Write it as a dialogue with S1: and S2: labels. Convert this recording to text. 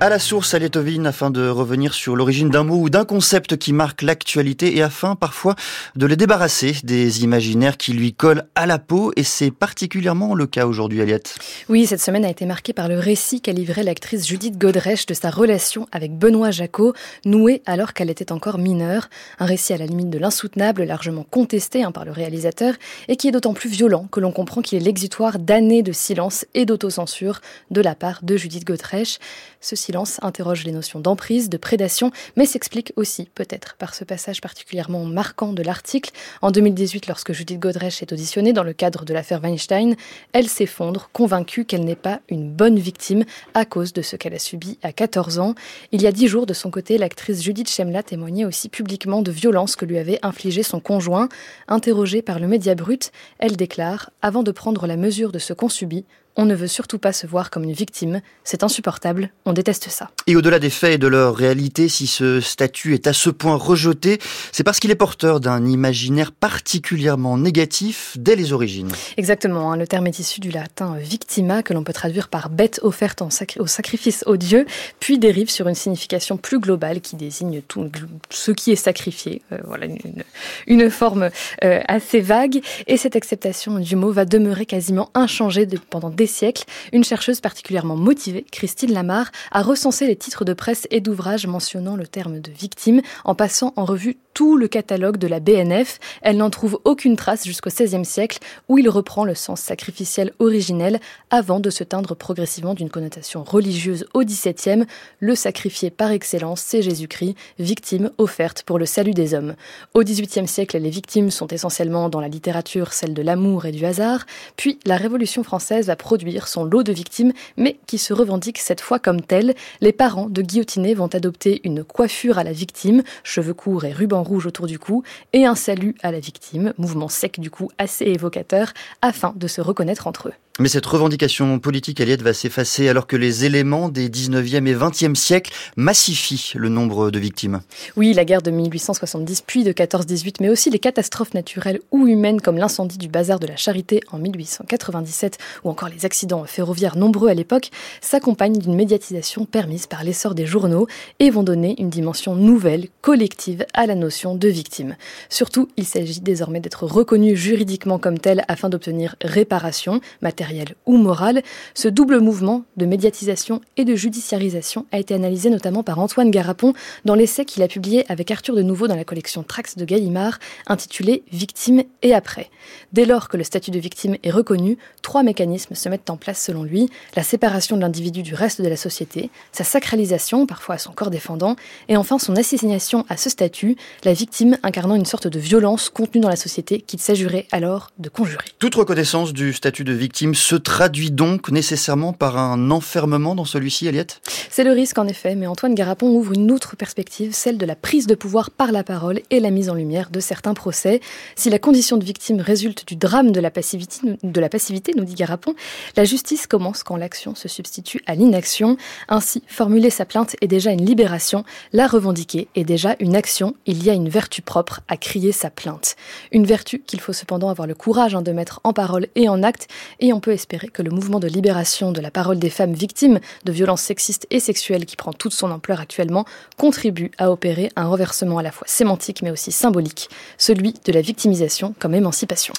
S1: À la source, à Letovine, afin de revenir sur l'origine d'un mot ou d'un concept qui marque l'actualité et afin parfois de les débarrasser des imaginaires qui lui collent à la peau. Et c'est particulièrement le cas aujourd'hui, Aliette.
S2: Oui, cette semaine a été marquée par le récit qu'a livré l'actrice Judith Godrèche de sa relation avec Benoît Jacot, nouée alors qu'elle était encore mineure. Un récit à la limite de l'insoutenable, largement contesté hein, par le réalisateur, et qui est d'autant plus violent que l'on comprend qu'il est l'exutoire d'années de silence et d'autocensure de la part de Judith Godrèche. Ceci interroge les notions d'emprise, de prédation, mais s'explique aussi peut-être par ce passage particulièrement marquant de l'article. En 2018, lorsque Judith Godrèche est auditionnée dans le cadre de l'affaire Weinstein, elle s'effondre, convaincue qu'elle n'est pas une bonne victime à cause de ce qu'elle a subi à 14 ans. Il y a dix jours, de son côté, l'actrice Judith Chemla témoignait aussi publiquement de violences que lui avait infligées son conjoint. Interrogée par le média brut, elle déclare Avant de prendre la mesure de ce qu'on subit, on ne veut surtout pas se voir comme une victime. C'est insupportable. On déteste ça.
S1: Et au-delà des faits et de leur réalité, si ce statut est à ce point rejeté, c'est parce qu'il est porteur d'un imaginaire particulièrement négatif dès les origines.
S2: Exactement. Hein. le terme est issu du latin victima, que l'on peut traduire par bête offerte au sacrifice aux dieux, puis dérive sur une signification plus globale qui désigne tout ce qui est sacrifié. Euh, voilà une, forme euh, assez vague. Et cette acceptation du mot va demeurer quasiment inchangée pendant des siècles, une chercheuse particulièrement motivée, Christine Lamar, a recensé les titres de presse et d'ouvrages mentionnant le terme de victime en passant en revue tout le catalogue de la BNF. Elle n'en trouve aucune trace jusqu'au XVIe siècle où il reprend le sens sacrificiel originel avant de se teindre progressivement d'une connotation religieuse au XVIIe. Le sacrifié par excellence, c'est Jésus-Christ, victime offerte pour le salut des hommes. Au XVIIIe siècle, les victimes sont essentiellement dans la littérature celles de l'amour et du hasard. Puis la Révolution française va produire son lot de victimes, mais qui se revendiquent cette fois comme telles. Les parents de guillotinés vont adopter une coiffure à la victime, cheveux courts et ruban rouge autour du cou, et un salut à la victime, mouvement sec du cou assez évocateur, afin de se reconnaître entre eux.
S1: Mais cette revendication politique, Aliette, va s'effacer alors que les éléments des 19e et 20e siècles massifient le nombre de victimes.
S2: Oui, la guerre de 1870 puis de 14-18, mais aussi les catastrophes naturelles ou humaines comme l'incendie du bazar de la Charité en 1897 ou encore les accidents ferroviaires nombreux à l'époque s'accompagnent d'une médiatisation permise par l'essor des journaux et vont donner une dimension nouvelle, collective à la notion de victime. Surtout, il s'agit désormais d'être reconnu juridiquement comme tel afin d'obtenir réparation matérielle ou morale, ce double mouvement de médiatisation et de judiciarisation a été analysé notamment par Antoine Garapon dans l'essai qu'il a publié avec Arthur de Nouveau dans la collection Trax de Gallimard, intitulé Victime et après. Dès lors que le statut de victime est reconnu, trois mécanismes se mettent en place selon lui la séparation de l'individu du reste de la société, sa sacralisation, parfois à son corps défendant, et enfin son assignation à ce statut, la victime incarnant une sorte de violence contenue dans la société qu'il s'agirait alors de conjurer.
S1: Toute reconnaissance du statut de victime se traduit donc nécessairement par un enfermement dans celui-ci, Aliette
S2: C'est le risque en effet, mais Antoine Garapon ouvre une autre perspective, celle de la prise de pouvoir par la parole et la mise en lumière de certains procès. Si la condition de victime résulte du drame de la passivité, nous dit Garapon, la justice commence quand l'action se substitue à l'inaction. Ainsi, formuler sa plainte est déjà une libération, la revendiquer est déjà une action. Il y a une vertu propre à crier sa plainte. Une vertu qu'il faut cependant avoir le courage hein, de mettre en parole et en acte, et on peut espérer que le mouvement de libération de la parole des femmes victimes de violences sexistes et sexuelles qui prend toute son ampleur actuellement contribue à opérer un renversement à la fois sémantique mais aussi symbolique, celui de la victimisation comme émancipation.